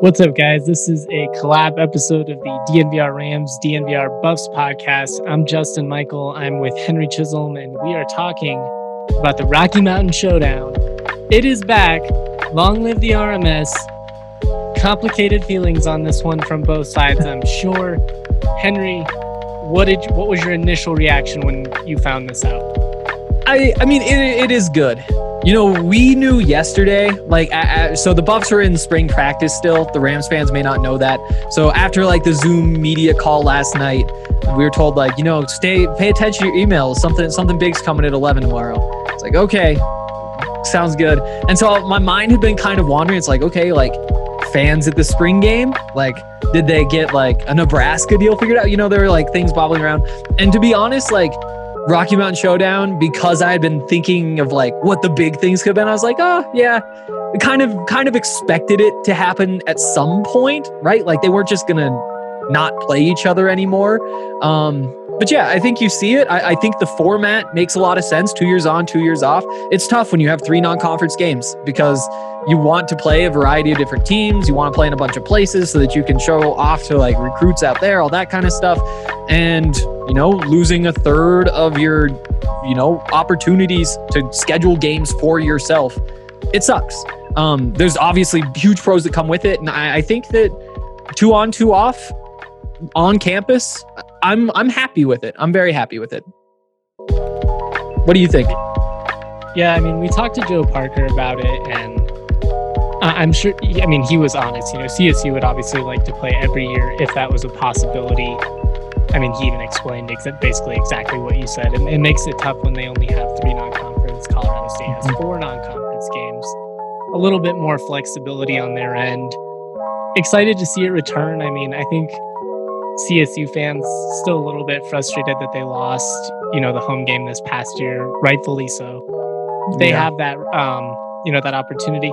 What's up, guys? This is a collab episode of the DNVR Rams DNVR Buffs podcast. I'm Justin Michael. I'm with Henry Chisholm, and we are talking about the Rocky Mountain Showdown. It is back. Long live the RMS. Complicated feelings on this one from both sides, I'm sure. Henry, what did what was your initial reaction when you found this out? I I mean it, it is good. You know, we knew yesterday, like, uh, so the Buffs are in spring practice still. The Rams fans may not know that. So after like the Zoom media call last night, we were told like, you know, stay, pay attention to your emails. Something, something big's coming at 11 tomorrow. It's like, okay, sounds good. And so my mind had been kind of wandering. It's like, okay, like fans at the spring game, like, did they get like a Nebraska deal figured out? You know, there were like things bobbling around. And to be honest, like Rocky Mountain Showdown because I had been thinking of like what the big things could have been. I was like, oh yeah, kind of kind of expected it to happen at some point, right? Like they weren't just gonna not play each other anymore. Um, but yeah, I think you see it. I, I, think the format makes a lot of sense. Two years on, two years off. It's tough when you have three non-conference games because you want to play a variety of different teams. You want to play in a bunch of places so that you can show off to like recruits out there, all that kind of stuff. And you know, losing a third of your, you know, opportunities to schedule games for yourself, it sucks. Um, there's obviously huge pros that come with it, and I, I think that two on, two off on campus I'm I'm happy with it. I'm very happy with it. What do you think? Yeah, I mean, we talked to Joe Parker about it, and I'm sure. I mean, he was honest. You know, CSU would obviously like to play every year if that was a possibility. I mean, he even explained ex- basically exactly what you said. It, it makes it tough when they only have three non-conference. Colorado State has mm-hmm. four non-conference games. A little bit more flexibility on their end. Excited to see it return. I mean, I think CSU fans still a little bit frustrated that they lost, you know, the home game this past year, rightfully so. They yeah. have that, um, you know, that opportunity.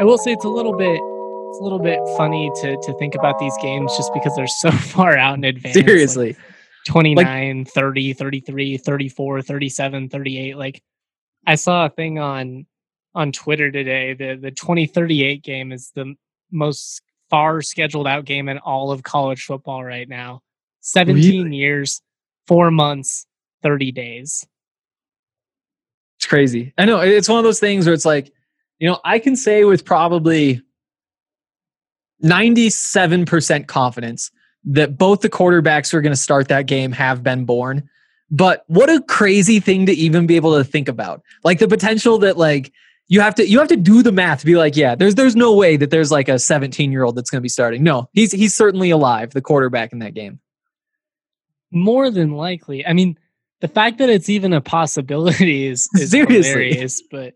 I will say it's a little bit, it's a little bit funny to to think about these games just because they're so far out in advance. Seriously. Like 29, like, 30, 33, 34, 37, 38. Like I saw a thing on on Twitter today. The the 2038 game is the most far scheduled out game in all of college football right now. 17 really? years, four months, 30 days. It's crazy. I know it's one of those things where it's like, you know, I can say with probably 97% confidence that both the quarterbacks who are going to start that game have been born. But what a crazy thing to even be able to think about. Like the potential that like you have to you have to do the math to be like, yeah, there's there's no way that there's like a 17 year old that's going to be starting. No, he's he's certainly alive, the quarterback in that game. More than likely. I mean, the fact that it's even a possibility is, is hilarious, but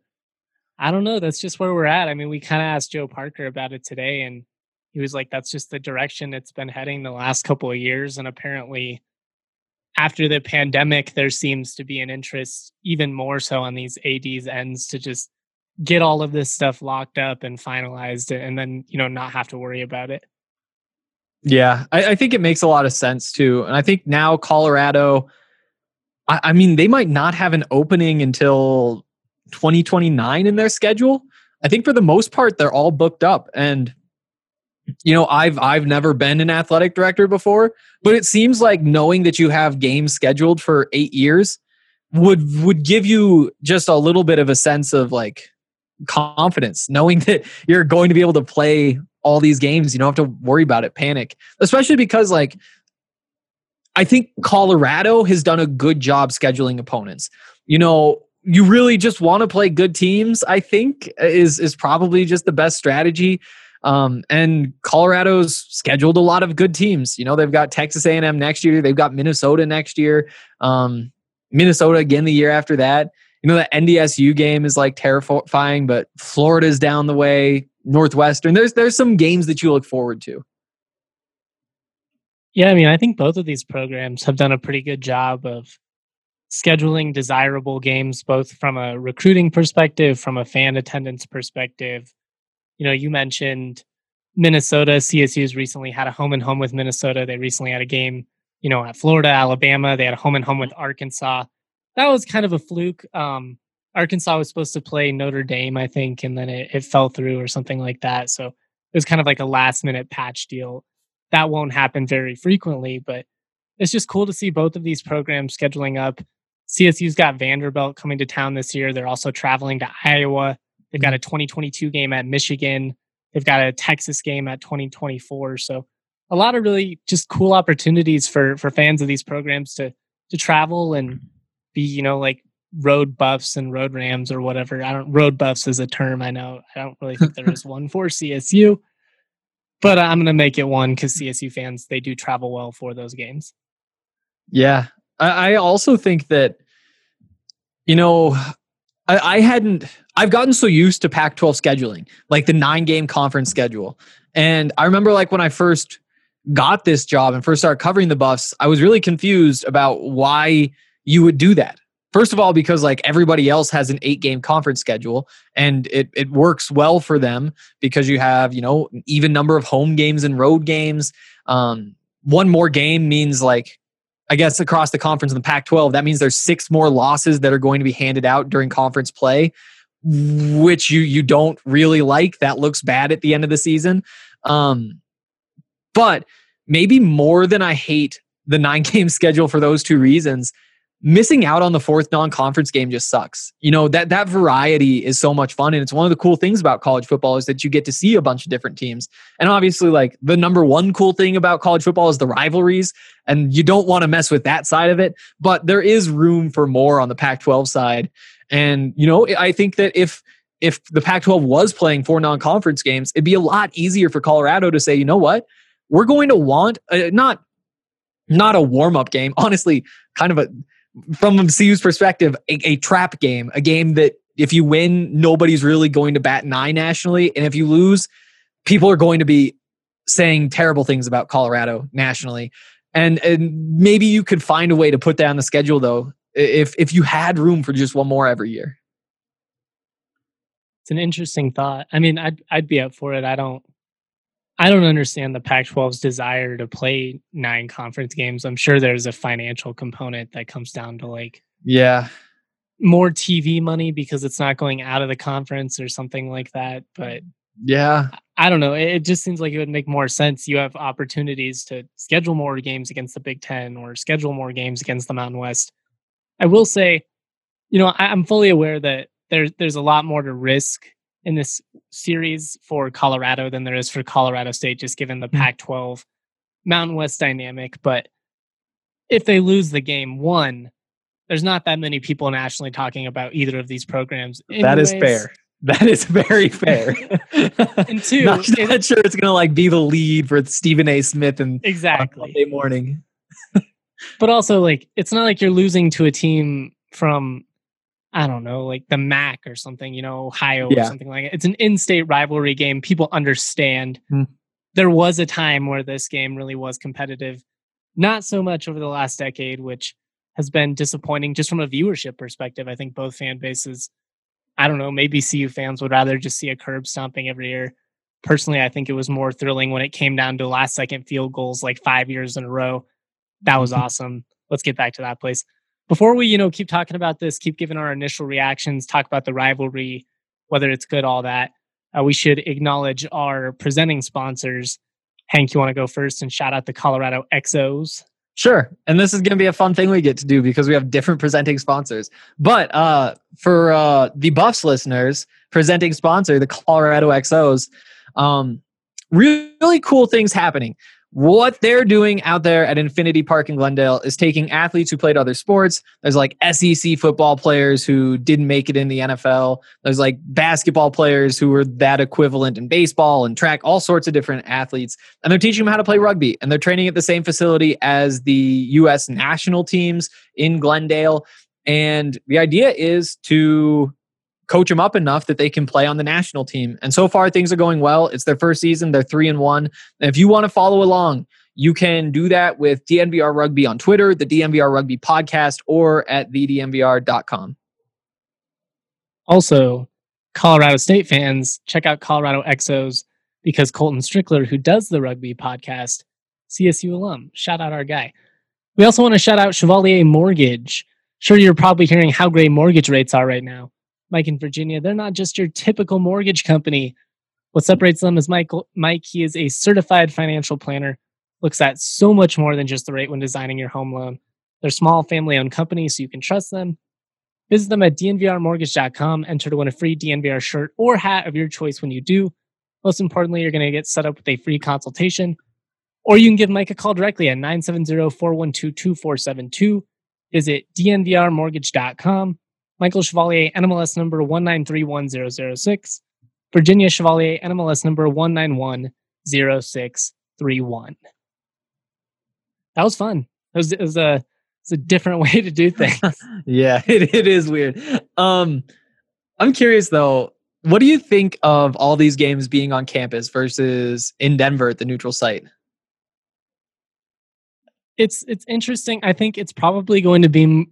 I don't know. That's just where we're at. I mean, we kind of asked Joe Parker about it today, and he was like, "That's just the direction it's been heading the last couple of years." And apparently, after the pandemic, there seems to be an interest even more so on these ads ends to just get all of this stuff locked up and finalized and then you know not have to worry about it yeah I, I think it makes a lot of sense too and i think now colorado I, I mean they might not have an opening until 2029 in their schedule i think for the most part they're all booked up and you know i've i've never been an athletic director before but it seems like knowing that you have games scheduled for eight years would would give you just a little bit of a sense of like confidence knowing that you're going to be able to play all these games. You don't have to worry about it, panic, especially because like I think Colorado has done a good job scheduling opponents. You know, you really just want to play good teams, I think is is probably just the best strategy. Um, and Colorado's scheduled a lot of good teams. You know, they've got Texas A&M next year. They've got Minnesota next year. Um, Minnesota again the year after that you know, the NDSU game is like terrifying, but Florida's down the way, Northwestern. There's there's some games that you look forward to. Yeah, I mean, I think both of these programs have done a pretty good job of scheduling desirable games, both from a recruiting perspective, from a fan attendance perspective. You know, you mentioned Minnesota. CSU's recently had a home and home with Minnesota. They recently had a game, you know, at Florida, Alabama. They had a home and home with Arkansas that was kind of a fluke. Um, Arkansas was supposed to play Notre Dame, I think, and then it, it fell through or something like that. So it was kind of like a last minute patch deal. That won't happen very frequently, but it's just cool to see both of these programs scheduling up. CSU's got Vanderbilt coming to town this year. They're also traveling to Iowa. They've got a mm-hmm. 2022 game at Michigan. They've got a Texas game at 2024. So a lot of really just cool opportunities for for fans of these programs to to travel and mm-hmm. be, you know, like road buffs and road rams or whatever. I don't road buffs is a term I know. I don't really think there is one for CSU. But uh, I'm going to make it one cuz CSU fans they do travel well for those games. Yeah. I, I also think that you know, I, I hadn't I've gotten so used to Pac 12 scheduling, like the nine game conference schedule. And I remember like when I first got this job and first started covering the buffs, I was really confused about why you would do that. First of all, because like everybody else has an eight game conference schedule and it, it works well for them because you have, you know, even number of home games and road games. Um, one more game means like, I guess across the conference in the Pac 12, that means there's six more losses that are going to be handed out during conference play, which you, you don't really like. That looks bad at the end of the season. Um, but maybe more than I hate the nine game schedule for those two reasons, missing out on the fourth non-conference game just sucks. You know, that that variety is so much fun and it's one of the cool things about college football is that you get to see a bunch of different teams. And obviously like the number one cool thing about college football is the rivalries and you don't want to mess with that side of it, but there is room for more on the Pac-12 side. And you know, I think that if if the Pac-12 was playing four non-conference games, it'd be a lot easier for Colorado to say, you know what, we're going to want uh, not not a warm-up game, honestly, kind of a from CU's perspective, a, a, trap game, a game that if you win, nobody's really going to bat an eye nationally. And if you lose, people are going to be saying terrible things about Colorado nationally. And, and maybe you could find a way to put that on the schedule though, if if you had room for just one more every year. It's an interesting thought. I mean, I'd I'd be up for it. I don't I don't understand the Pac 12's desire to play nine conference games. I'm sure there's a financial component that comes down to like, yeah, more TV money because it's not going out of the conference or something like that. But yeah, I don't know. It just seems like it would make more sense. You have opportunities to schedule more games against the Big Ten or schedule more games against the Mountain West. I will say, you know, I'm fully aware that there's there's a lot more to risk in this series for Colorado than there is for Colorado State, just given the mm-hmm. Pac 12 Mountain West dynamic. But if they lose the game, one, there's not that many people nationally talking about either of these programs. Anyways. That is fair. That is very fair. and two, not, it, not sure it's gonna like be the lead for Stephen A. Smith and exactly Monday morning. but also, like, it's not like you're losing to a team from I don't know, like the MAC or something, you know, Ohio yeah. or something like it. It's an in-state rivalry game. People understand. Mm. There was a time where this game really was competitive. Not so much over the last decade, which has been disappointing just from a viewership perspective. I think both fan bases, I don't know, maybe CU fans would rather just see a curb stomping every year. Personally, I think it was more thrilling when it came down to last second field goals like five years in a row. That was awesome. Let's get back to that place before we you know keep talking about this keep giving our initial reactions talk about the rivalry whether it's good all that uh, we should acknowledge our presenting sponsors hank you want to go first and shout out the colorado exos Sure. And this is going to be a fun thing we get to do because we have different presenting sponsors. But uh, for uh, the Buffs listeners, presenting sponsor, the Colorado Exos, um, really cool things happening what they're doing out there at Infinity Park in Glendale is taking athletes who played other sports. There's like SEC football players who didn't make it in the NFL. There's like basketball players who were that equivalent in baseball and track, all sorts of different athletes. And they're teaching them how to play rugby. And they're training at the same facility as the U.S. national teams in Glendale. And the idea is to coach them up enough that they can play on the national team. And so far, things are going well. It's their first season. They're three and one. And if you want to follow along, you can do that with DNVR Rugby on Twitter, the DNVR Rugby podcast, or at thednvr.com. Also, Colorado State fans, check out Colorado Exos because Colton Strickler, who does the rugby podcast, CSU alum. Shout out our guy. We also want to shout out Chevalier Mortgage. Sure, you're probably hearing how great mortgage rates are right now. Mike in Virginia, they're not just your typical mortgage company. What separates them is Michael Mike, he is a certified financial planner, looks at so much more than just the rate when designing your home loan. They're small family owned companies, so you can trust them. Visit them at dnvrmortgage.com, enter to win a free DNVR shirt or hat of your choice when you do. Most importantly, you're going to get set up with a free consultation. Or you can give Mike a call directly at 970 412 2472. Visit dnvrmortgage.com. Michael Chevalier, NMLS number 1931006. Virginia Chevalier, NMLS number 1910631. That was fun. It was, it was a it's a different way to do things. yeah, it, it is weird. Um, I'm curious though, what do you think of all these games being on campus versus in Denver at the neutral site? It's it's interesting. I think it's probably going to be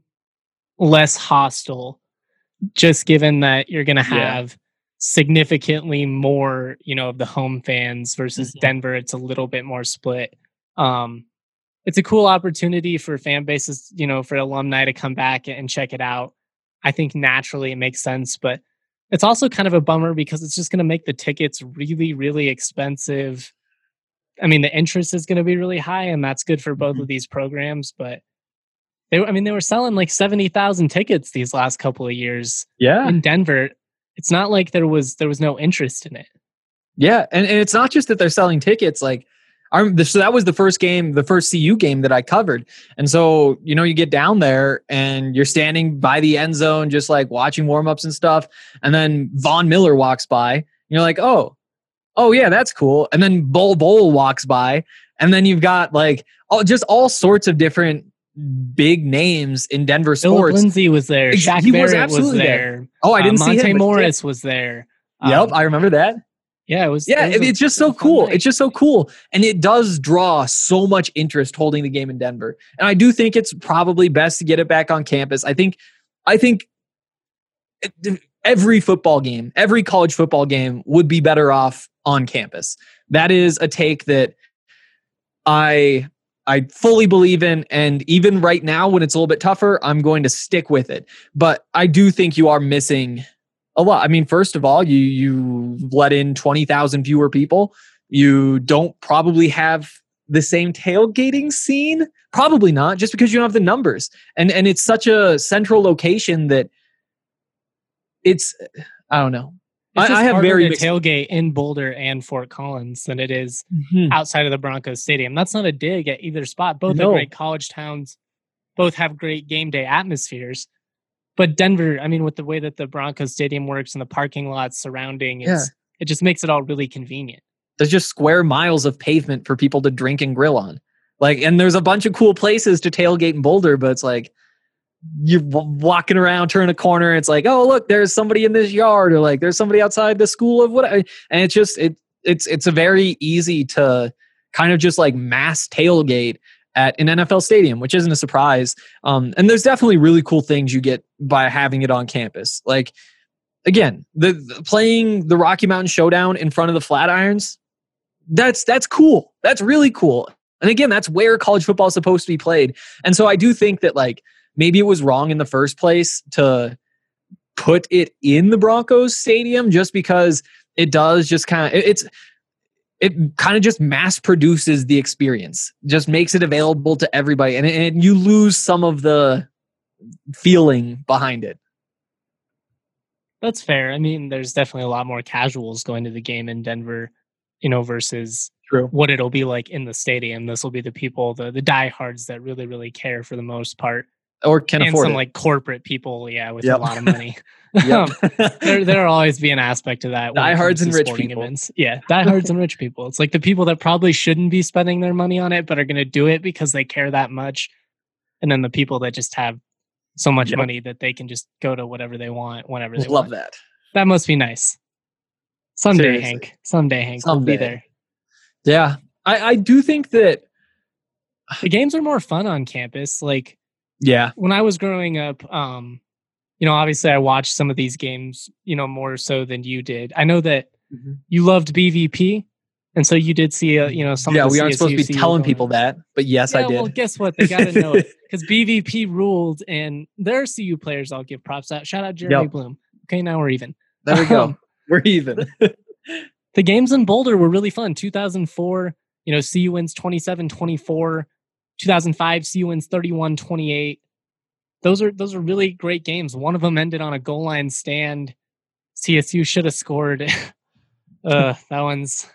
less hostile, just given that you're going to have yeah. significantly more, you know, of the home fans versus mm-hmm. Denver. It's a little bit more split. Um, it's a cool opportunity for fan bases, you know, for alumni to come back and check it out. I think naturally it makes sense, but it's also kind of a bummer because it's just going to make the tickets really, really expensive. I mean, the interest is going to be really high, and that's good for both mm-hmm. of these programs. But they, I mean, they were selling like seventy thousand tickets these last couple of years. Yeah, in Denver, it's not like there was there was no interest in it. Yeah, and, and it's not just that they're selling tickets. Like I so that was the first game, the first CU game that I covered. And so, you know, you get down there and you're standing by the end zone, just like watching warmups and stuff. And then Von Miller walks by. And you're like, oh, oh yeah, that's cool. And then Bol Bol walks by. And then you've got like all, just all sorts of different big names in Denver sports. Phillip Lindsay was there. Shaq he Barrett was, was there. there. Oh, I didn't uh, see Monte him. Morris was there. Yep, um, I remember that. Yeah, it was. Yeah, it was it's a, just so cool. Night. It's just so cool, and it does draw so much interest holding the game in Denver. And I do think it's probably best to get it back on campus. I think, I think every football game, every college football game would be better off on campus. That is a take that I I fully believe in. And even right now, when it's a little bit tougher, I'm going to stick with it. But I do think you are missing a lot. I mean, first of all, you you let in twenty thousand fewer people. You don't probably have the same tailgating scene. Probably not, just because you don't have the numbers. And and it's such a central location that it's I don't know. I, I, have very mixed... tailgate in Boulder and Fort Collins than it is mm-hmm. outside of the Broncos Stadium. That's not a dig at either spot. Both no. are great college towns. Both have great game day atmospheres. But Denver, I mean, with the way that the Broncos Stadium works and the parking lots surrounding, yeah. it just makes it all really convenient. There's just square miles of pavement for people to drink and grill on. Like, and there's a bunch of cool places to tailgate in Boulder, but it's like you're walking around, turn a corner, it's like, oh look, there's somebody in this yard, or like there's somebody outside the school of what, and it's just it it's it's a very easy to kind of just like mass tailgate at an NFL stadium, which isn't a surprise. Um, and there's definitely really cool things you get by having it on campus. Like again, the, the, playing the Rocky Mountain Showdown in front of the Flatirons. That's that's cool. That's really cool. And again, that's where college football is supposed to be played. And so I do think that like maybe it was wrong in the first place to put it in the Broncos stadium just because it does just kind of it's it kind of just mass produces the experience, just makes it available to everybody, and, and you lose some of the feeling behind it. That's fair. I mean, there's definitely a lot more casuals going to the game in Denver, you know, versus True. what it'll be like in the stadium. This will be the people, the the diehards that really, really care for the most part or can and afford some it. like corporate people, yeah, with yep. a lot of money. um, there, there'll always be an aspect to that. Diehards and rich people. Events. Yeah, diehards and rich people. It's like the people that probably shouldn't be spending their money on it, but are going to do it because they care that much, and then the people that just have so much yep. money that they can just go to whatever they want whenever they Love want. that. That must be nice. Someday, Seriously. Hank. Someday, Hank. Someday. We'll be there. Yeah, I, I do think that the games are more fun on campus. Like yeah. When I was growing up, um, you know, obviously I watched some of these games, you know, more so than you did. I know that mm-hmm. you loved BVP. And so you did see, a, you know, some. yeah, of the we aren't supposed to be telling people that, but yes, I did. well, guess what? They got to know it because BVP ruled, and there are CU players I'll give props out. Shout out Jeremy Yep. Bloom. Okay, now we're even. there we go. Um, We're even. the games in Boulder were really fun. 2004, you know, CU wins 27 24. 2005, CU wins 31 28. Those are those are really great games. One of them ended on a goal line stand. CSU should have scored. uh, that one's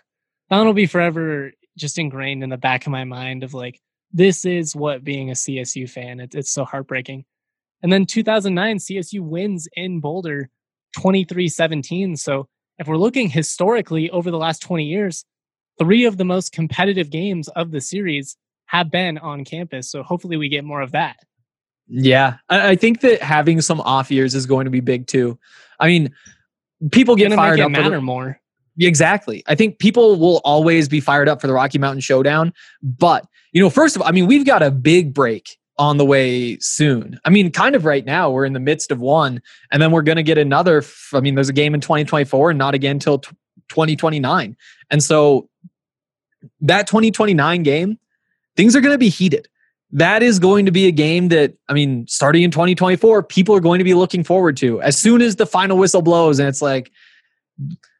that one will be forever just ingrained in the back of my mind of like this is what being a CSU fan. It's it's so heartbreaking. And then 2009, CSU wins in Boulder 23 17. So if we're looking historically over the last 20 years, three of the most competitive games of the series have been on campus. So hopefully we get more of that. Yeah, I, I think that having some off years is going to be big too. I mean, people get fired up. for the- more. Exactly. I think people will always be fired up for the Rocky Mountain Showdown. But, you know, first of all, I mean, we've got a big break on the way soon. I mean, kind of right now, we're in the midst of one, and then we're going to get another. f- I mean, there's a game in 2024 and not again until 2029. And so that 2029 game, things are going to be heated. That is going to be a game that, I mean, starting in 2024, people are going to be looking forward to. As soon as the final whistle blows and it's like,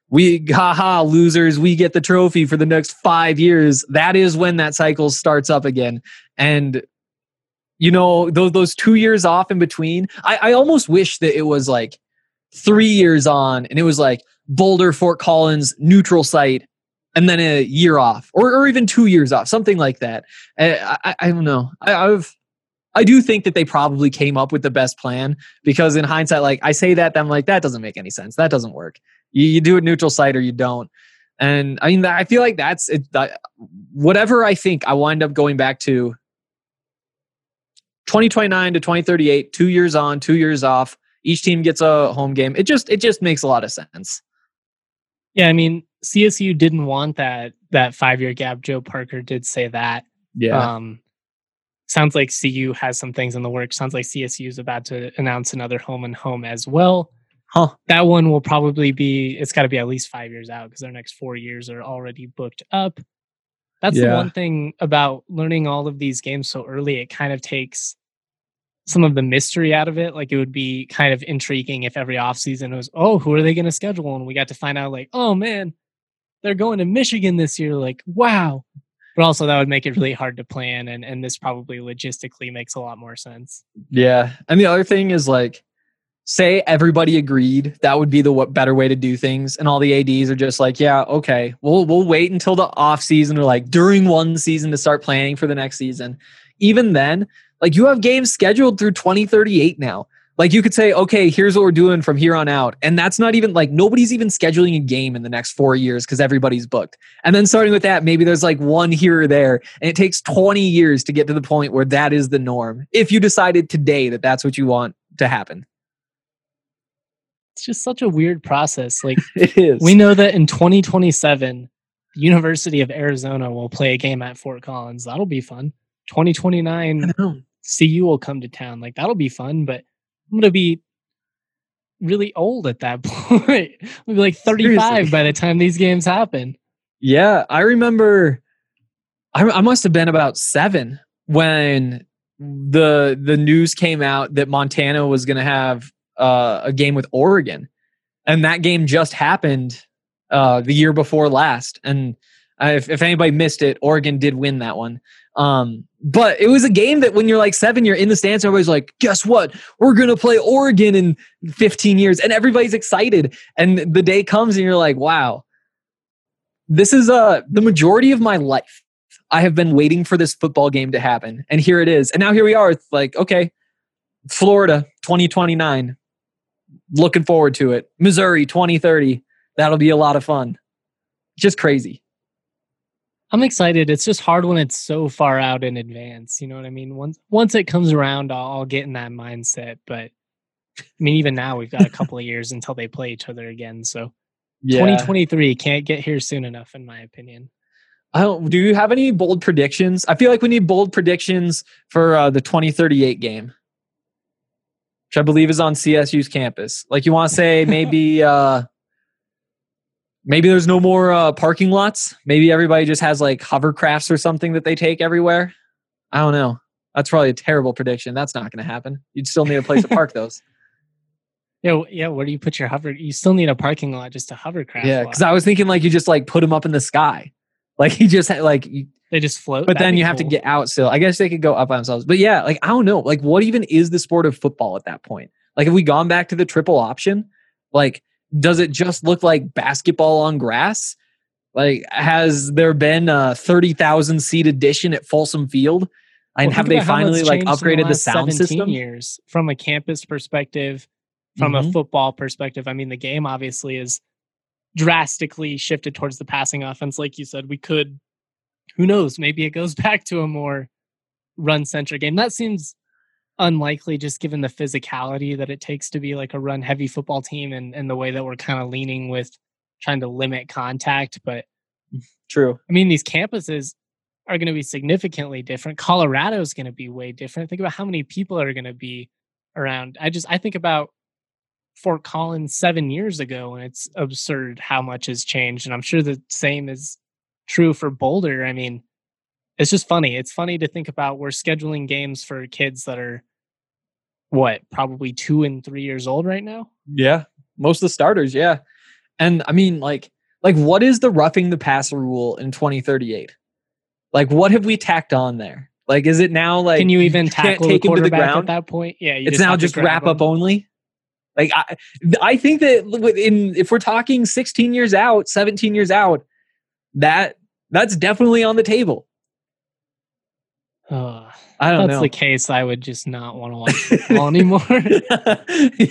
we haha losers we get the trophy for the next five years that is when that cycle starts up again and you know those those two years off in between i, I almost wish that it was like three years on and it was like boulder fort collins neutral site and then a year off or, or even two years off something like that i, I, I don't know I, i've I do think that they probably came up with the best plan because in hindsight, like I say that, I'm like, that doesn't make any sense. That doesn't work. You, you do a neutral site or you don't. And I mean, I feel like that's it. That, whatever I think, I wind up going back to 2029 to 2038, two years on, two years off. Each team gets a home game. It just it just makes a lot of sense. Yeah, I mean, CSU didn't want that that five year gap. Joe Parker did say that. Yeah. Um, sounds like CU has some things in the works. Sounds like CSU is about to announce another home and home as well. Huh. That one will probably be. It's got to be at least five years out because their next four years are already booked up. That's the one thing about learning all of these games so early. It kind of takes some of the mystery out of it. Like it would be kind of intriguing if every offseason was, oh, who are they going to schedule? And we got to find out, like, oh man, they're going to Michigan this year. Like, wow. But also that would make it really hard to plan, and and this probably logistically makes a lot more sense. Yeah. And the other thing is like, say everybody agreed that would be the what better way to do things, and all the ads are just like, yeah, okay, we'll we'll wait until the off season or like during one season to start planning for the next season. Even then, like you have games scheduled through 2038 now. Like you could say, okay, here's what we're doing from here on out. And that's not even like nobody's even scheduling a game in the next four years because everybody's booked. And then starting with that, maybe there's like one here or there. And it takes 20 years to get to the point where that is the norm. If you decided today that that's what you want to happen, It's just such a weird process. Like it is. we know that in 2027, the University of Arizona will play a game at Fort Collins. That'll be fun. 2029, CU will come to town. Like that'll be fun, but I'm gonna be really old at that point. I'll be like 35 Seriously. by the time these games happen. Yeah, I remember. I, I must have been about seven when the the news came out that Montana was going to have uh, a game with Oregon, and that game just happened uh, the year before last. And uh, if, if anybody missed it, Oregon did win that one. Um, but it was a game that when you're like seven, you're in the stands. Everybody's like, "Guess what? We're gonna play Oregon in 15 years," and everybody's excited. And the day comes, and you're like, "Wow." this is uh the majority of my life i have been waiting for this football game to happen and here it is and now here we are it's like okay florida 2029 looking forward to it missouri 2030 that'll be a lot of fun just crazy I'm excited. It's just hard when it's so far out in advance. You know what I mean? Once once it comes around, I'll, I'll get in that mindset. But I mean, even now we've got a couple of years until they play each other again. So yeah 2023 can't get here soon enough, in my opinion. I don't, do you have any bold predictions i feel like we need bold predictions for uh, the 2038 game which i believe is on csu's campus like you want to say maybe uh Maybe there's no more uh, parking lots. Maybe everybody just has like hovercrafts or something that they take everywhere. I don't know. That's probably a terrible prediction. That's not going to happen. You'd still need a place to park those. Yeah, yeah. Where do you put your hover? You still need a parking lot just to hovercraft. Yeah, because I was thinking like you just like put them up in the sky, like you just like you, they just float. But That'd then you cool. have to get out still. I guess they could go up by themselves. But yeah, like I don't know. Like what even is the sport of football at that point? Like have we gone back to the triple option? Like does it just look like basketball on grass? Like has there been a 30,000 seat addition at Folsom Field? And Well, have they finally like upgraded the last sound 17 system? Years from a campus perspective, from a Mhm. football perspective. I mean, the game obviously is drastically shifted towards the passing offense. Like you said, we could, who knows, maybe it goes back to a more run centric game. That seems unlikely just given the physicality that it takes to be like a run heavy football team and, and the way that we're kind of leaning with trying to limit contact. But True. I mean, these campuses are going to be significantly different. Colorado is going to be way different. Think about how many people are going to be around. I just I think about Fort Collins seven years ago, and it's absurd how much has changed. And I'm sure the same is true for Boulder. I mean, it's just funny. It's funny to think about we're scheduling games for kids that are what probably two and three years old right now. Yeah. Most of the starters, yeah. And I mean, like, like what is the roughing the passer rule in 2038? Like, what have we tacked on there? Like, is it now like Can you even can't tackle the take him to the quarterback at that point? Yeah, you it's now just wrap up only? Like, I, I think that in if we're talking 16 years out, 17 years out, that that's definitely on the table. Ugh. I don't know. that's know. the case, I would just not want to watch football anymore.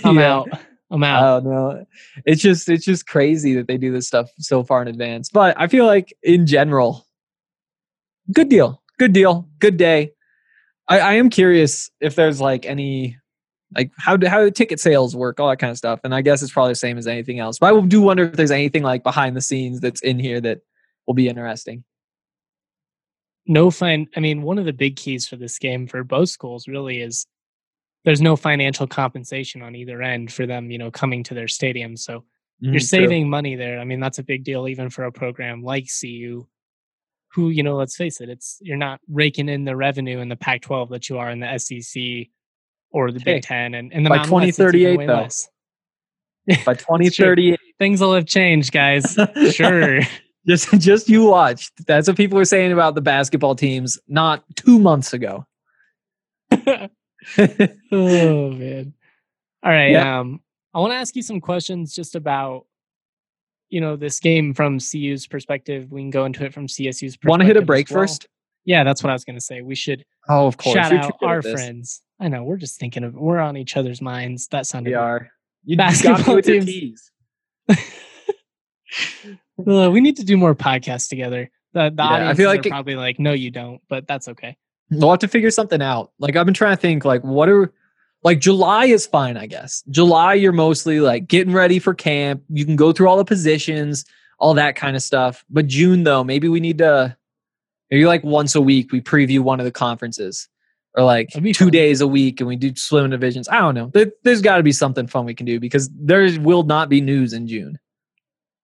I'm Yeah. out. I'm out. Oh, don't know. It's just it's just crazy that they do this stuff so far in advance. But I feel like in general, good deal. Good deal. Good day. I, I am curious if there's like any like how do how do ticket sales work, all that kind of stuff. And I guess it's probably the same as anything else. But I do wonder if there's anything like behind the scenes that's in here that will be interesting. No fine. I mean, one of the big keys for this game for both schools really is there's no financial compensation on either end for them, you know, coming to their stadium. So you're Mm, true. saving money there. I mean, that's a big deal even for a program like CU, who, you know, let's face it, it's you're not raking in the revenue in the Pac-12 that you are in the SEC or the Hey, Big Ten, and, and the by Mountain West, 2038 way though. less. by 2038. Things will have changed, guys. Sure. Just just you watch. That's what people were saying about the basketball teams not two months ago. oh man. All right. Yeah. Um, I want to ask you some questions just about, you know, this game from CU's perspective. We can go into it from CSU's perspective. Want to hit a break well. first? Yeah, that's what I was going to say. We should Oh, of course. shout You're out too good at our friends. I know we're just thinking of we're on each other's minds. That sounded We are. You Basketball got me with your teams. We need to do more podcasts together. The, the Yeah, I audience feel are like it- probably like, no, you don't, but that's okay. We'll have to figure something out. Like I've been trying to think, like what are like July is fine, I guess. July you're mostly like getting ready for camp. You can go through all the positions, all that kind of stuff. But June though, maybe we need to maybe like once a week we preview one of the conferences. Or like two fun. days a week and we do swim divisions. I don't know. There, there's got to be something fun we can do because there will not be news in June.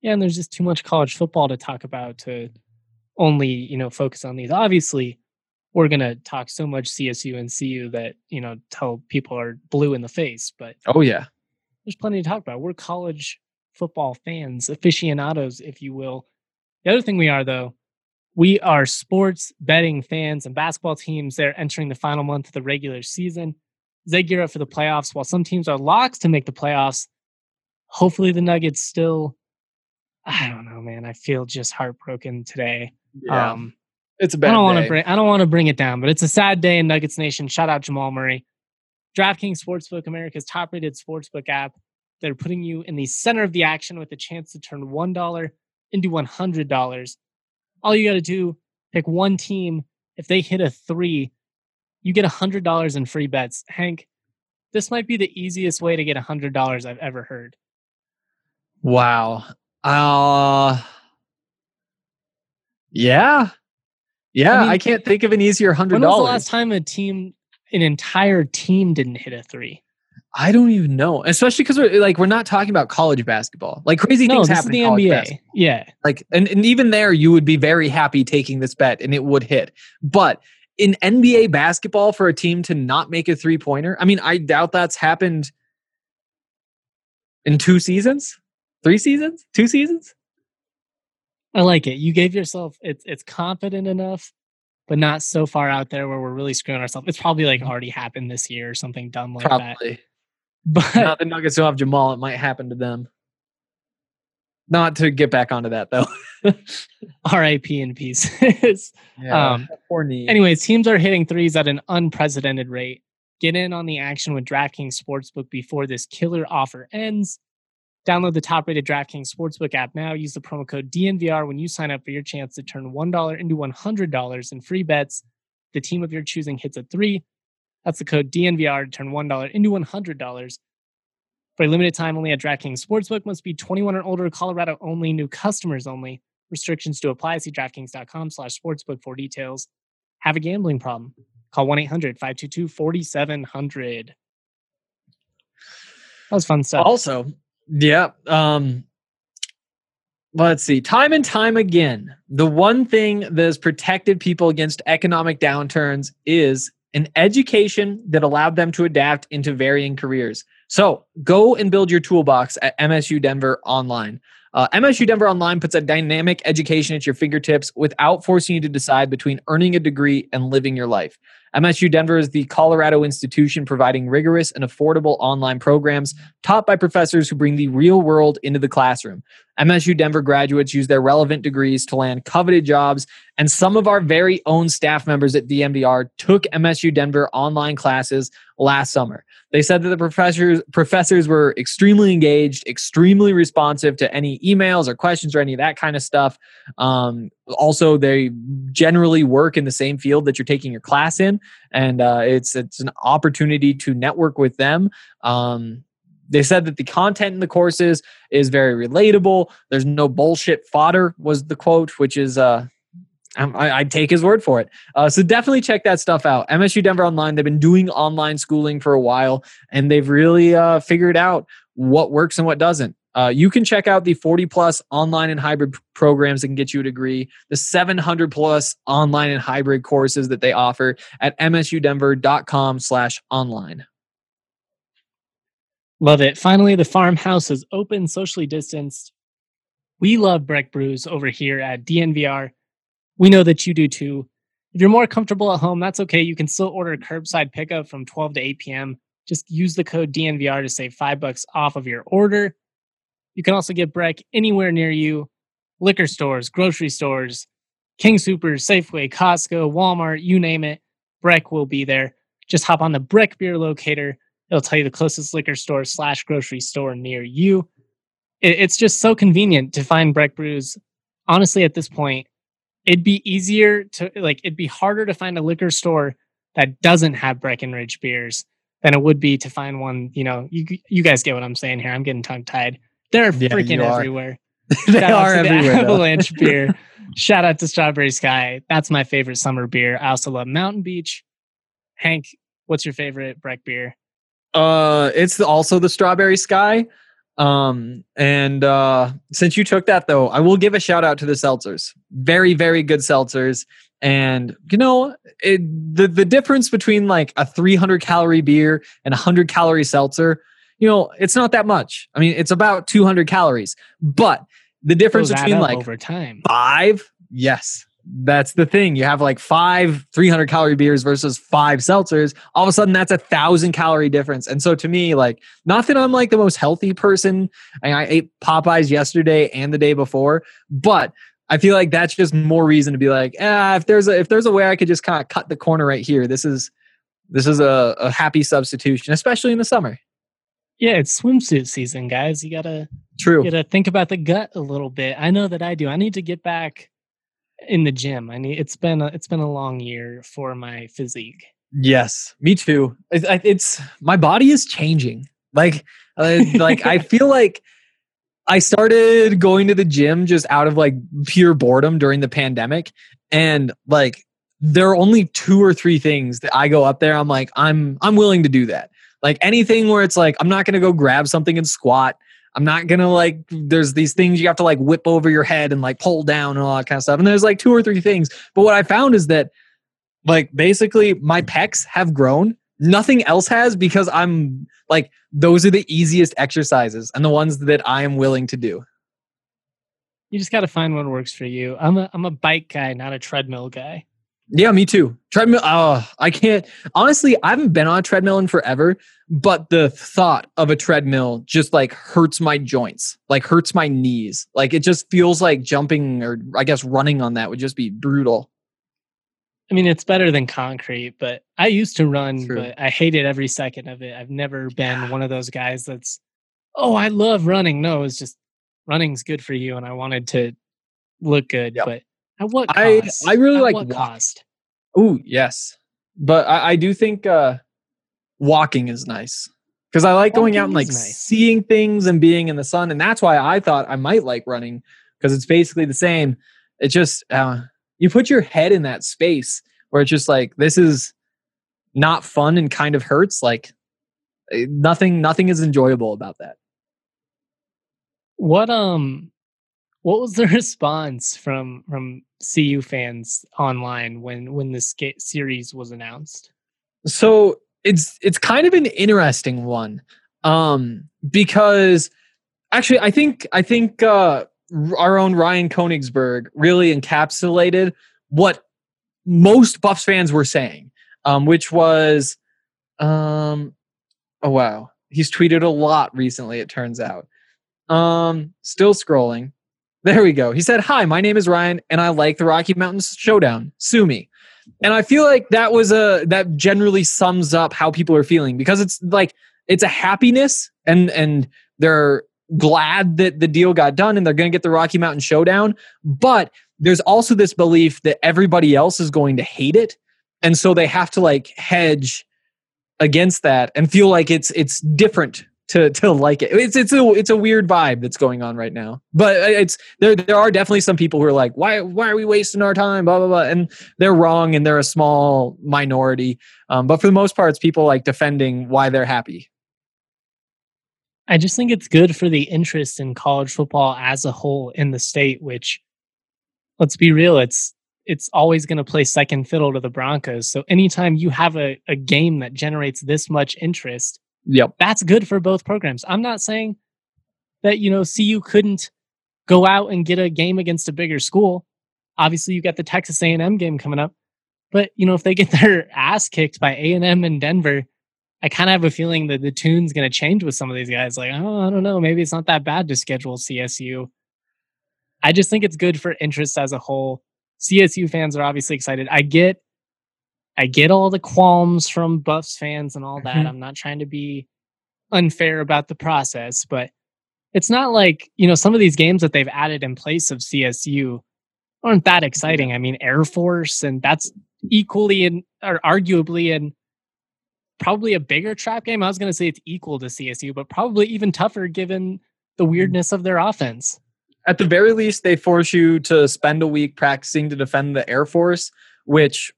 Yeah, and there's just too much college football to talk about to only, you know, focus on these. Obviously, we're gonna talk so much CSU and CU that, you know, tell people are blue in the face, but Oh yeah. there's plenty to talk about. We're college football fans, aficionados, if you will. The other thing we are though, we are sports betting fans and basketball teams. They're entering the final month of the regular season. They gear up for the playoffs. While some teams are locks to make the playoffs, hopefully the Nuggets still. I don't know, man. I feel just heartbroken today. Um, it's a I bad I don't want to bring I don't want to bring it down, but it's a sad day in Nuggets Nation. Shout out Jamal Murray. DraftKings Sportsbook, America's top-rated sportsbook app. They're putting you in the center of the action with a chance to turn one dollar into one hundred dollars. All you got to do pick one team. If they hit a three, you get a hundred dollars in free bets. Hank, this might be the easiest way to get a hundred dollars I've ever heard. Wow. Uh Yeah. Yeah, I, mean, can't think of an easier hundred When was the dollars. last time a team, an entire team, didn't hit a three? I don't even know, especially because we're like we're not talking about college basketball. Like crazy No, things happen the in college NBA. basketball. Yeah. Like, and, and even there, you would be very happy taking this bet, and it would hit. But in NBA basketball, for a team to not make a three pointer, I mean, I doubt that's happened in two seasons, three seasons, two seasons. I like it. You gave yourself it's it's confident enough, but not so far out there where we're really screwing ourselves. It's probably like already happened this year or something dumb like that. But Not the Nuggets don't have Jamal. It might happen to them. Not to get back onto that though. RIP in pieces. Um, poor knee. Anyways, teams are hitting threes at an unprecedented rate. Get in on the action with DraftKings Sportsbook before this killer offer ends. Download the top rated DraftKings Sportsbook app now. Use the promo code DNVR when you sign up for your chance to turn $1 into $100 in free bets. The team of your choosing hits a three. That's the code DNVR to turn $1 into $100. For a limited time only at DraftKings Sportsbook, must be 21 or older, Colorado only, new customers only. Restrictions to apply. See DraftKings.com slash sportsbook for details. Have a gambling problem? Call 1 800 522 4700. That was fun stuff. Also, yeah. Um, let's see. Time and time again, the one thing that has protected people against economic downturns is an education that allowed them to adapt into varying careers. So go and build your toolbox at MSU Denver Online. Uh, MSU Denver Online puts a dynamic education at your fingertips without forcing you to decide between earning a degree and living your life. MSU Denver is the Colorado institution providing rigorous and affordable online programs taught by professors who bring the real world into the classroom. MSU Denver graduates use their relevant degrees to land coveted jobs, and some of our very own staff members at DNVR took MSU Denver online classes last summer. They said that the professors professors were extremely engaged, extremely responsive to any emails or questions or any of that kind of stuff. Um, also, they generally work in the same field that you're taking your class in, and uh, it's it's an opportunity to network with them. Um, they said that the content in the courses is very relatable. There's no bullshit fodder, was the quote, which is uh, I, I'd take his word for it. Uh, so definitely check that stuff out. MSU Denver Online. They've been doing online schooling for a while, and they've really uh, figured out what works and what doesn't. Uh, you can check out the 40 plus online and hybrid programs that can get you a degree, the 700 plus online and hybrid courses that they offer at msudenver.com slash online. Love it. Finally, the farmhouse is open, socially distanced. We love Breck Brews over here at DNVR. We know that you do too. If you're more comfortable at home, that's okay. You can still order curbside pickup from 12 to 8 p.m. Just use the code DNVR to save five bucks off of your order. You can also get Breck anywhere near you liquor stores, grocery stores, King Soopers, Safeway, Costco, Walmart, you name it. Breck will be there. Just hop on the Breck Beer Locator. It'll tell you the closest liquor store slash grocery store near you. It's just so convenient to find Breck brews. Honestly, at this point, it'd be easier to like it'd be harder to find a liquor store that doesn't have Breckenridge beers than it would be to find one. You know, you you guys get what I'm saying here. I'm getting tongue tied. They're Yeah, freaking you are. everywhere. they Shout out are to everywhere. Avalanche beer. Shout out to Strawberry Sky. That's my favorite summer beer. I also love Mountain Beach. Hank, what's your favorite Breck beer? Uh, it's also the strawberry sky. Um, and uh, since you took that though, I will give a shout out to the seltzers. Very, very good seltzers. And you know, it, the the difference between like a 300 calorie beer and a 100 calorie seltzer, you know, it's not that much. I mean, it's about 200 calories, but the difference between like over time. five yes that's the thing. You have like five 300 calorie beers versus five seltzers. All of a sudden that's a thousand calorie difference. And so to me like not that i'm like the most healthy person. I, I ate popeyes yesterday and the day before but i feel like that's just more reason to be like ah, if there's a if there's a way i could just kind of cut the corner right here this is this is a, a happy substitution especially in the summer Yeah, it's swimsuit season, guys. You gotta true you gotta think about the gut a little bit. I know that I do. I need to get back in the gym. I need. It's been a, it's been a long year for my physique. Yes, me too. It's, it's my body is changing. Like, uh, like I feel like I started going to the gym just out of like pure boredom during the pandemic, and like there are only two or three things that I go up there. I'm like, I'm I'm willing to do that. Like anything where it's like, I'm not going to go grab something and squat. I'm not to like, there's these things you have to like whip over your head and like pull down and all that kind of stuff. And there's like two or three things. But what I found is that like basically my pecs have grown. Nothing else has because I'm like, those are the easiest exercises and the ones that I am willing to do. You just got to find what works for you. I'm a I'm a bike guy, not a treadmill guy. Yeah, me too. Treadmill. Oh, I can't. Honestly, I haven't been on a treadmill in forever, but the thought of a treadmill just like hurts my joints, like hurts my knees. Like it just feels like jumping or I guess running on that would just be brutal. I mean, it's better than concrete, but I used to run, True. but I hated every second of it. I've never been one of those guys that's, oh, I love running. No, it's just running's good for you, and I wanted to look good, yep. but at what cost? I I really At like what cost. Oh yes, but I, I do think uh, walking is nice because I like walking going out and like nice. seeing things and being in the sun, and that's why I thought I might like running because it's basically the same. It just uh, you put your head in that space where it's just like this is not fun and kind of hurts. Like eh, nothing, nothing is enjoyable about that. What um what was the response from from CU fans online when when this series was announced? So it's it's kind of an interesting one um because actually I think I think uh our own Ryan Koenigsberg really encapsulated what most Buffs fans were saying um which was um oh wow he's tweeted a lot recently it turns out um still scrolling there we go. He said, Hi, my name is Ryan, and I like the Rocky Mountains Showdown. Sue me. And I feel like that was a that generally sums up how people are feeling because it's like it's a happiness and and they're glad that the deal got done and they're going to get the Rocky Mountain Showdown, but there's also this belief that everybody else is going to hate it and so they have to like hedge against that and feel like it's it's different to to like it. It's it's a it's a weird vibe that's going on right now. But it's there there are definitely some people who are like, why why are we wasting our time? Blah blah blah, and they're wrong, and they're a small minority. Um, but for the most part, it's people like defending why they're happy. I just think it's good for the interest in college football as a whole in the state. Which, let's be real, it's it's always going to play second fiddle to the Broncos. So anytime you have a, a game that generates this much interest Yep. That's good for both programs. I'm not saying that, you know, CU couldn't go out and get a game against a bigger school. Obviously, you got the Texas A&M game coming up. But, you know, if they get their ass kicked by A&M and Denver, I kind of have a feeling that the tune's going to change with some of these guys. Like, oh, I don't know, maybe it's not that bad to schedule CSU. I just think it's good for interest as a whole. CSU fans are obviously excited. I get I get all the qualms from Buffs fans and all that. Mm-hmm. I'm not trying to be unfair about the process, but it's not like, you know, some of these games that they've added in place of CSU aren't that exciting. I mean, Air Force, and that's equally and or arguably and probably a bigger trap game. I was going to say it's equal to CSU, but probably even tougher given the mm-hmm. weirdness of their offense. At the very least, they force you to spend a week practicing to defend the Air Force, which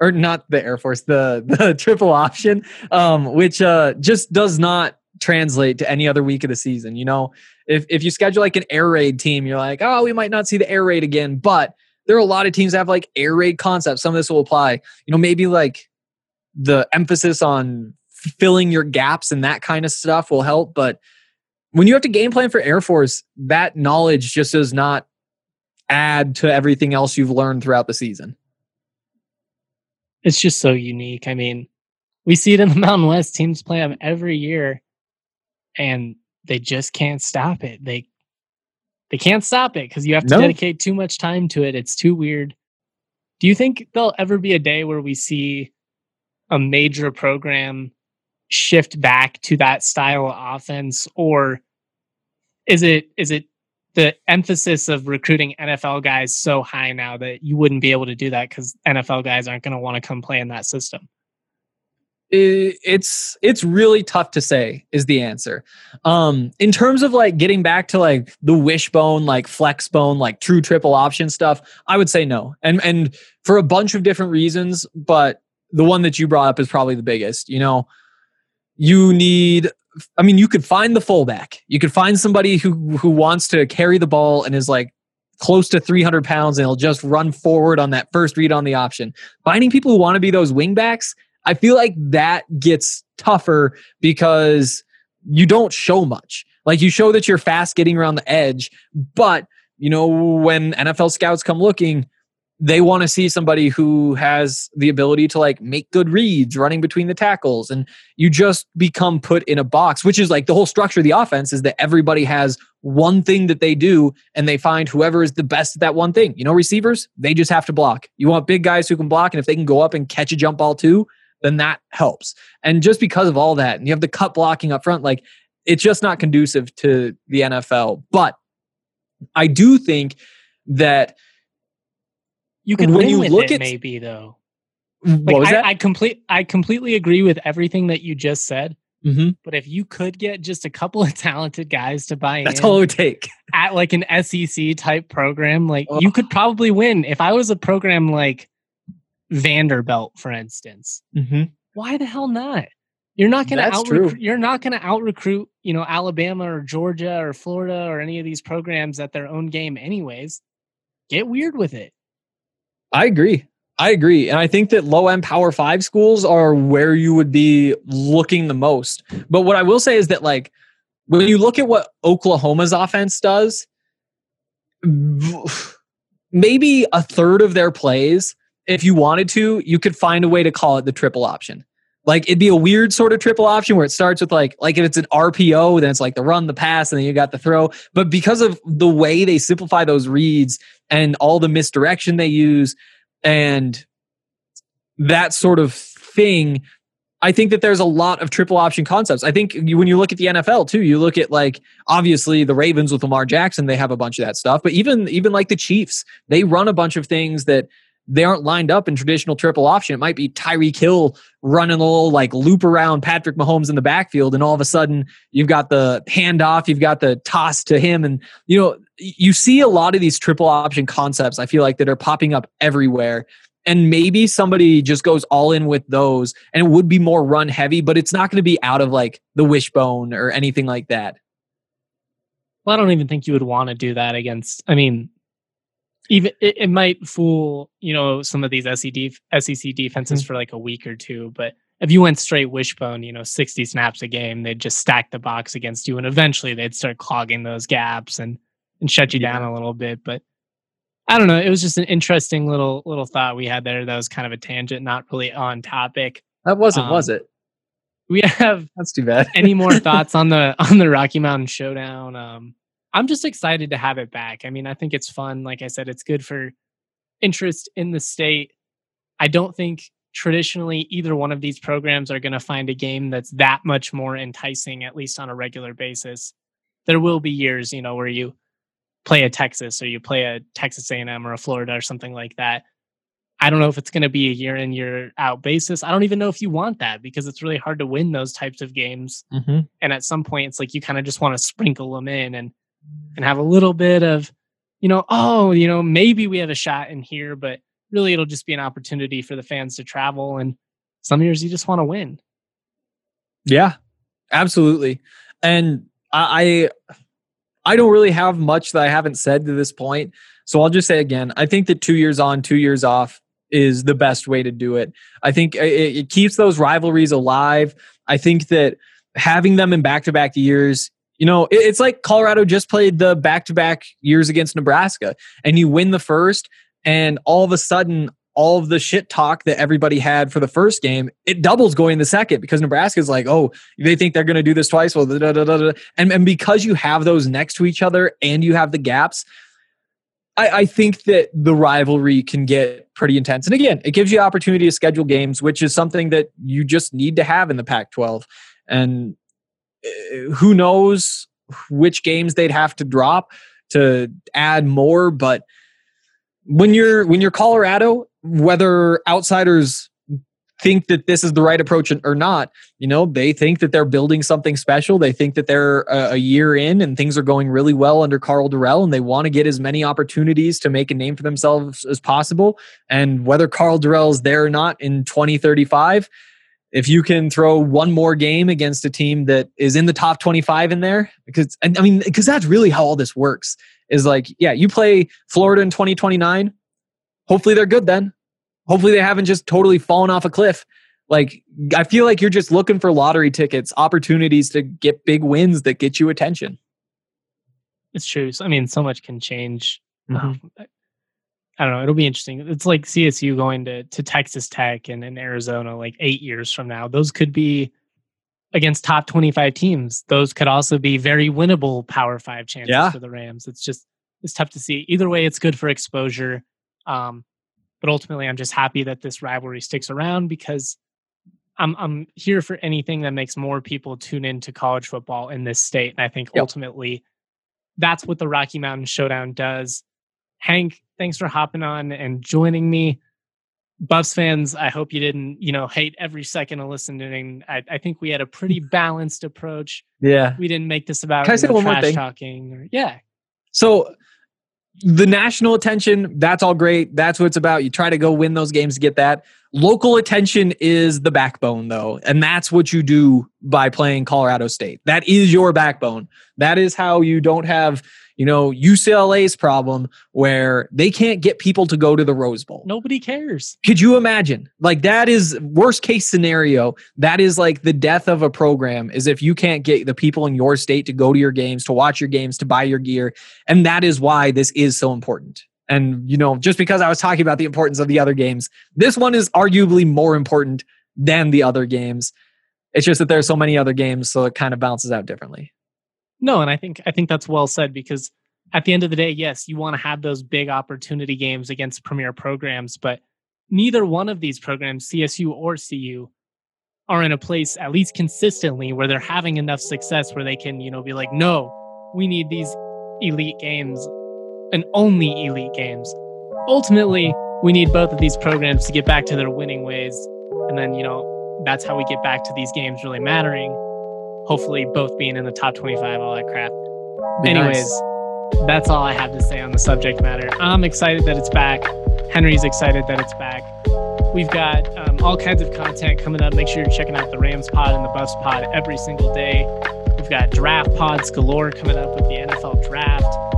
or not the Air Force, the the triple option, um, which uh, just does not translate to any other week of the season. You know, if if you schedule like an air raid team, you're like, oh, we might not see the air raid again, but there are a lot of teams that have like air raid concepts. Some of this will apply. You know, maybe like the emphasis on filling your gaps and that kind of stuff will help, but when you have to game plan for Air Force, that knowledge just does not add to everything else you've learned throughout the season it's just so unique. I mean, we see it in the Mountain West. Teams play them every year, and they just can't stop it. They they can't stop it because you have to no. dedicate too much time to it. It's too weird. Do you think there'll ever be a day where we see a major program shift back to that style of offense, or is it is it the emphasis of recruiting NFL guys so high now that you wouldn't be able to do that because NFL guys aren't going to want to come play in that system. It's it's really tough to say is the answer. Um, in terms of like getting back to like the wishbone, like flex bone, like true triple option stuff, I would say no, and and for a bunch of different reasons. But the one that you brought up is probably the biggest. You know, you need I mean, you could find the fullback. You could find somebody who who wants to carry the ball and is like close to 300 pounds and he'll just run forward on that first read on the option. Finding people who want to be those wingbacks, I feel like that gets tougher because you don't show much. Like you show that you're fast getting around the edge, but you know when NFL scouts come looking, they want to see somebody who has the ability to like make good reads running between the tackles and you just become put in a box which is like the whole structure of the offense is that everybody has one thing that they do and they find whoever is the best at that one thing. You know receivers they just have to block. You want big guys who can block and if they can go up and catch a jump ball too then that helps. And just because of all that and you have the cut blocking up front like it's just not conducive to the NFL but i do think that you can when win you with look it, at- maybe though. what Like, was I, that I complete I completely agree with everything that you just said. Mhm. But if you could get just a couple of talented guys to buy that's in all it would take at like an SEC type program, like you could probably win. If I was a program like Vanderbilt, for instance, mm-hmm. why the hell not? You're not going to That's out you're not going to out recruit, you know, Alabama or Georgia or Florida or any of these programs at their own game anyways. Get weird with it. I agree. I agree. And I think that low end power five schools are where you would be looking the most. But what I will say is that, like, when you look at what Oklahoma's offense does, maybe a third of their plays, if you wanted to, you could find a way to call it the triple option. Like it'd be a weird sort of triple option where it starts with like like if it's an RPO, then it's like the run, the pass, and then you got the throw. But because of the way they simplify those reads and all the misdirection they use and that sort of thing, I think that there's a lot of triple option concepts. I think you, when you look at the NFL too, you look at like obviously the Ravens with Lamar Jackson, they have a bunch of that stuff. But even even like the Chiefs, they run a bunch of things that they aren't lined up in traditional triple option. It might be Tyreek Hill running a little like loop around Patrick Mahomes in the backfield, and all of a sudden you've got the handoff, you've got the toss to him, and you know you see a lot of these triple option concepts. I feel like that are popping up everywhere. And maybe somebody just goes all in with those, and it would be more run heavy, but it's not going to be out of like the wishbone or anything like that. Well, I don't even think you would want to do that against. I mean, even it, it might fool you know some of these SEC SEC defenses mm-hmm. for like a week or two, but if you went straight wishbone, you know, sixty snaps a game, they'd just stack the box against you, and eventually they'd start clogging those gaps and and shut you down a little bit. But I don't know. It was just an interesting little little thought we had there. That was kind of a tangent, not really on topic. That wasn't, Um, was it? We have That's too bad. any more thoughts on the on the Rocky Mountain Showdown? Um, I'm just excited to have it back. I mean, I think it's fun. Like I said, it's good for interest in the state. I don't think traditionally either one of these programs are going to find a game that's that much more enticing, at least on a regular basis. There will be years, you know, where you play a Texas or you play a Texas A&M or a Florida or something like that. I don't know if it's going to be a year in year out basis. I don't even know if you want that because it's really hard to win those types of games Mm-hmm. and at some point it's like you kind of just want to sprinkle them in and and have a little bit of you know oh you know maybe we have a shot in here but really it'll just be an opportunity for the fans to travel and some years you just want to win Yeah, absolutely. And I, I I don't really have much that I haven't said to this point. So I'll just say again, I think that two years on, two years off is the best way to do it. I think it, it keeps those rivalries alive. I think that having them in back to back years, you know, it, it's like Colorado just played the back to back years against Nebraska and you win the first, and all of a sudden, all of the shit talk that everybody had for the first game, it doubles going the second because Nebraska's like, oh, they think they're going to do this twice. Well, da, da, da. And, and because you have those next to each other and you have the gaps, I, I think that the rivalry can get pretty intense. And again, it gives you opportunity to schedule games, which is something that you just need to have in the Pac 12. And uh, who knows which games they'd have to drop to add more. But when you're when you're Colorado, whether outsiders think that this is the right approach or not, you know, they think that they're building something special. They think that they're a, a year in and things are going really well under Karl Dorrell and they want to get as many opportunities to make a name for themselves as possible. And whether Karl Dorrell is there or not in 2035, if you can throw one more game against a team that is in the top 25 in there because i mean because that's really how all this works is like yeah you play florida in 2029 hopefully they're good then hopefully they haven't just totally fallen off a cliff like i feel like you're just looking for lottery tickets opportunities to get big wins that get you attention it's true i mean so much can change mm-hmm. um, I don't know. It'll be interesting. It's like CSU going to to Texas Tech and in Arizona like eight years from now. Those could be against top twenty five teams. Those could also be very winnable Power Five chances yeah. for the Rams. It's just it's tough to see. Either way, it's good for exposure. Um, but ultimately, I'm just happy that this rivalry sticks around because I'm I'm here for anything that makes more people tune into college football in this state. And I think yep. ultimately, that's what the Rocky Mountain Showdown does. Hank, thanks for hopping on and joining me. Buffs fans, I hope you didn't, you know, hate every second of listening. I, I think we had a pretty balanced approach. Yeah. We didn't make this about Can I say know, one more thing? talking. Or, yeah. So the national attention, that's all great. That's what it's about. You try to go win those games to get that. Local attention is the backbone, though. And that's what you do by playing Colorado State. That is your backbone. That is how you don't have you know, UCLA's problem where they can't get people to go to the Rose Bowl. Nobody cares. Could you imagine? Like that is worst case scenario. That is like the death of a program is if you can't get the people in your state to go to your games, to watch your games, to buy your gear. And that is why this is so important. And you know, just because I was talking about the importance of the other games, this one is arguably more important than the other games. It's just that there's so many other games, so it kind of bounces out differently. No, and I think I think that's well said because at the end of the day, yes, you want to have those big opportunity games against premier programs, but neither one of these programs, CSU or CU, are in a place at least consistently where they're having enough success where they can, you know, be like, no, we need these elite games and only elite games. Ultimately, we need both of these programs to get back to their winning ways. And then, you know, that's how we get back to these games really mattering hopefully both being in the top 25, all that crap. Be Anyways, nice. that's all I have to say on the subject matter. I'm excited that it's back. Henry's excited that it's back. We've got um, all kinds of content coming up. Make sure you're checking out the Rams pod and the Buffs pod every single day. We've got draft pods galore coming up with the NFL draft.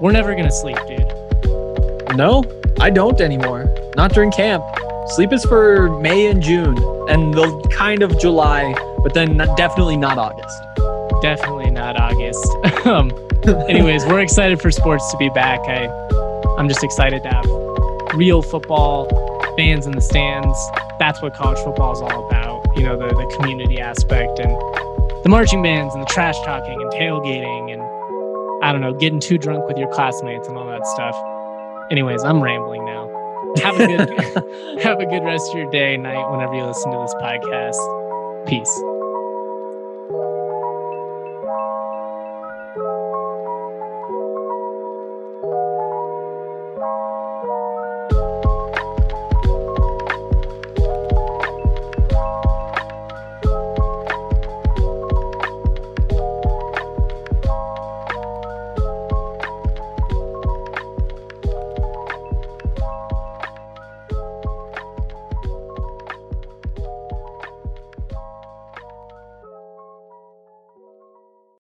We're never going to sleep, dude. No, I don't anymore. Not during camp. Sleep is for May and June and the kind of July, but then definitely not August. Definitely not August. um, anyways, we're excited for sports to be back. I, I'm just excited to have real football fans in the stands. That's what college football is all about. You know, the, the community aspect and the marching bands and the trash talking and tailgating and I don't know, getting too drunk with your classmates and all that stuff. Anyways, I'm rambling now have a good have a good rest of your day, night, whenever you listen to this podcast. Peace.